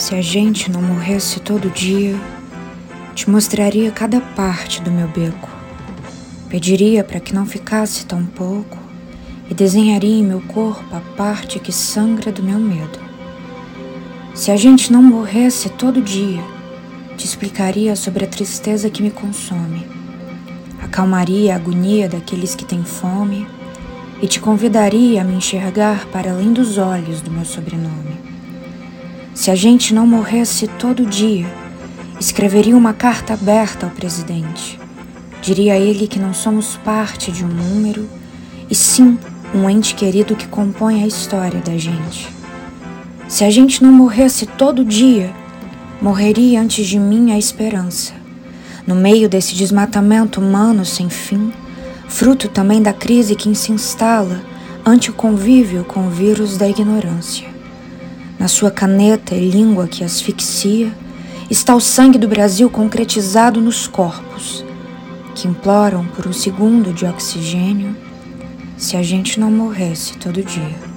Se a gente não morresse todo dia, te mostraria cada parte do meu beco. Pediria para que não ficasse tão pouco e desenharia em meu corpo a parte que sangra do meu medo. Se a gente não morresse todo dia, te explicaria sobre a tristeza que me consome, acalmaria a agonia daqueles que têm fome e te convidaria a me enxergar para além dos olhos do meu sobrenome. Se a gente não morresse todo dia, escreveria uma carta aberta ao presidente. Diria a ele que não somos parte de um número, e sim um ente querido que compõe a história da gente. Se a gente não morresse todo dia, morreria antes de mim a esperança. No meio desse desmatamento humano sem fim, fruto também da crise que se instala ante o convívio com o vírus da ignorância. Na sua caneta e língua que asfixia, está o sangue do Brasil concretizado nos corpos, que imploram por um segundo de oxigênio se a gente não morresse todo dia.